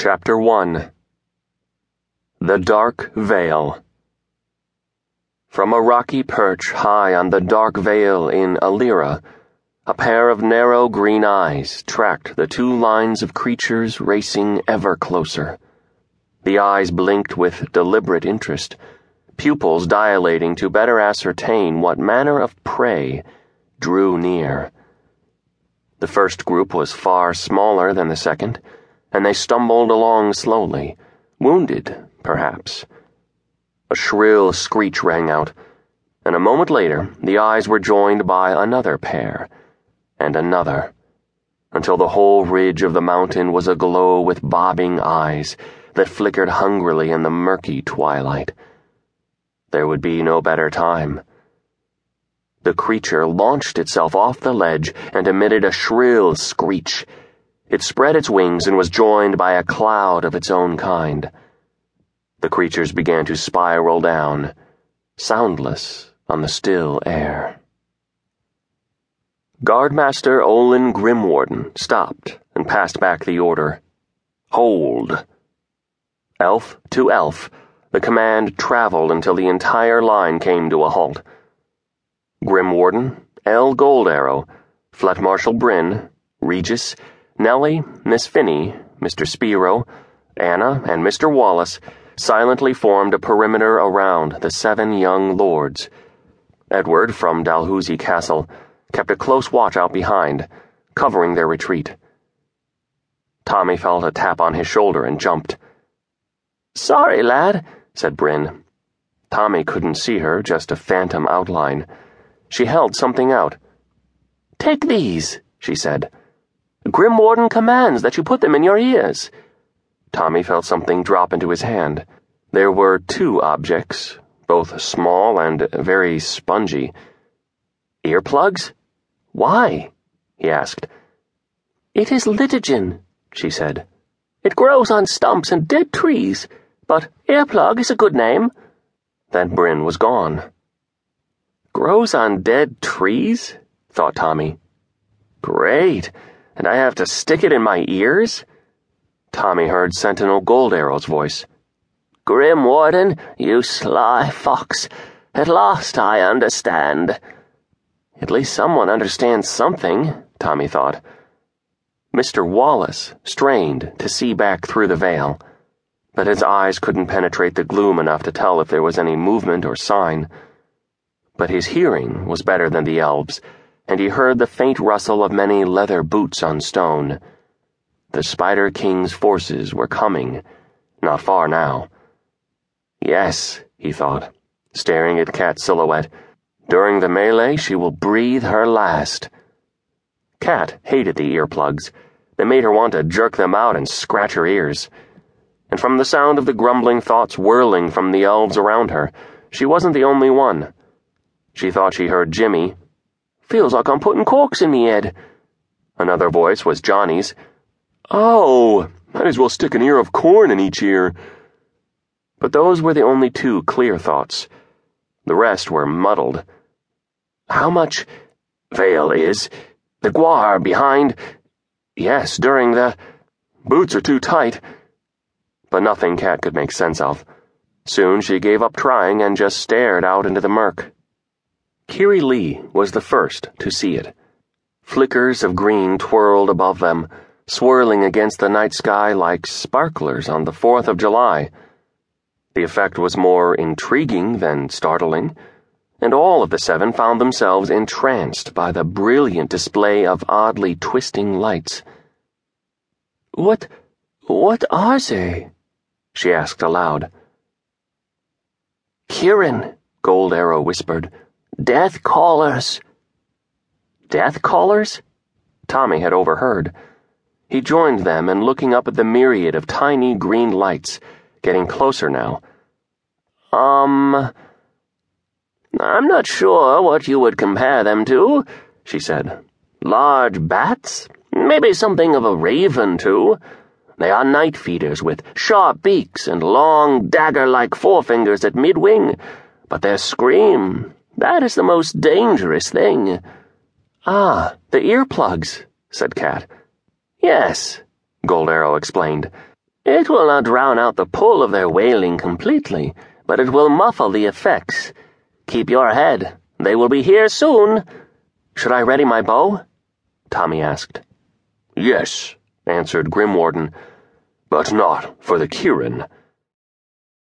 Chapter 1 The Dark Vale From a rocky perch high on the dark vale in Allyra, a pair of narrow green eyes tracked the two lines of creatures racing ever closer. The eyes blinked with deliberate interest, pupils dilating to better ascertain what manner of prey drew near. The first group was far smaller than the second, and they stumbled along slowly, wounded, perhaps. A shrill screech rang out, and a moment later the eyes were joined by another pair, and another, until the whole ridge of the mountain was aglow with bobbing eyes that flickered hungrily in the murky twilight. There would be no better time. The creature launched itself off the ledge and emitted a shrill screech. It spread its wings and was joined by a cloud of its own kind. The creatures began to spiral down, soundless on the still air. Guardmaster Olin Grimwarden stopped and passed back the order. Hold. Elf to elf, the command traveled until the entire line came to a halt. Grimwarden, Elle Goldarrow, Fleet Marshal Bryn, Regis, Nellie, Miss Finney, Mr. Spiro, Anna, and Mr. Wallace silently formed a perimeter around the seven young lords. Edward, from Dalhousie Castle, kept a close watch out behind, covering their retreat. Tommy felt a tap on his shoulder and jumped. Sorry, lad, said Bryn. Tommy couldn't see her, just a phantom outline. She held something out. Take these, she said. Grimwarden commands that you put them in your ears. Tommy felt something drop into his hand. There were two objects, both small and very spongy. Earplugs? Why? he asked. It is litigen, she said. It grows on stumps and dead trees, but earplug is a good name. Then Bryn was gone. Grows on dead trees? thought Tommy. Great, and I have to stick it in my ears? Tommy heard Sentinel Goldarrow's voice. Grimwarden, you sly fox. At last I understand. At least someone understands something, Tommy thought. Mr. Wallace strained to see back through the veil, but his eyes couldn't penetrate the gloom enough to tell if there was any movement or sign but his hearing was better than the elves, and he heard the faint rustle of many leather boots on stone. The Spider King's forces were coming, not far now. Yes, he thought, staring at Cat's silhouette. During the melee, she will breathe her last. Cat hated the earplugs. They made her want to jerk them out and scratch her ears. And from the sound of the grumbling thoughts whirling from the elves around her, she wasn't the only one. She thought she heard Jimmy. Feels like I'm putting corks in me head. Another voice was Johnny's. Oh, might as well stick an ear of corn in each ear. But those were the only two clear thoughts. The rest were muddled. How much veil is the guar behind? Yes, during the boots are too tight. But nothing Cat could make sense of. Soon she gave up trying and just stared out into the murk. Kiri Lee was the first to see it. Flickers of green twirled above them, swirling against the night sky like sparklers on the 4th of July. The effect was more intriguing than startling, and all of the seven found themselves entranced by the brilliant display of oddly twisting lights. What. what are they? she asked aloud. Kirin, Goldarrow whispered. Death callers. Death callers? Tommy had overheard. He joined them and looking up at the myriad of tiny green lights, getting closer now. Um. I'm not sure what you would compare them to, she said. Large bats? Maybe something of a raven, too. They are night feeders with sharp beaks and long dagger like forefingers at mid wing, but their scream that is the most dangerous thing. Ah, the earplugs, said Cat. Yes, Goldarrow explained. It will not drown out the pull of their wailing completely, but it will muffle the effects. Keep your head. They will be here soon. Should I ready my bow? Tommy asked. Yes, answered Grimwarden, but not for the Kirin.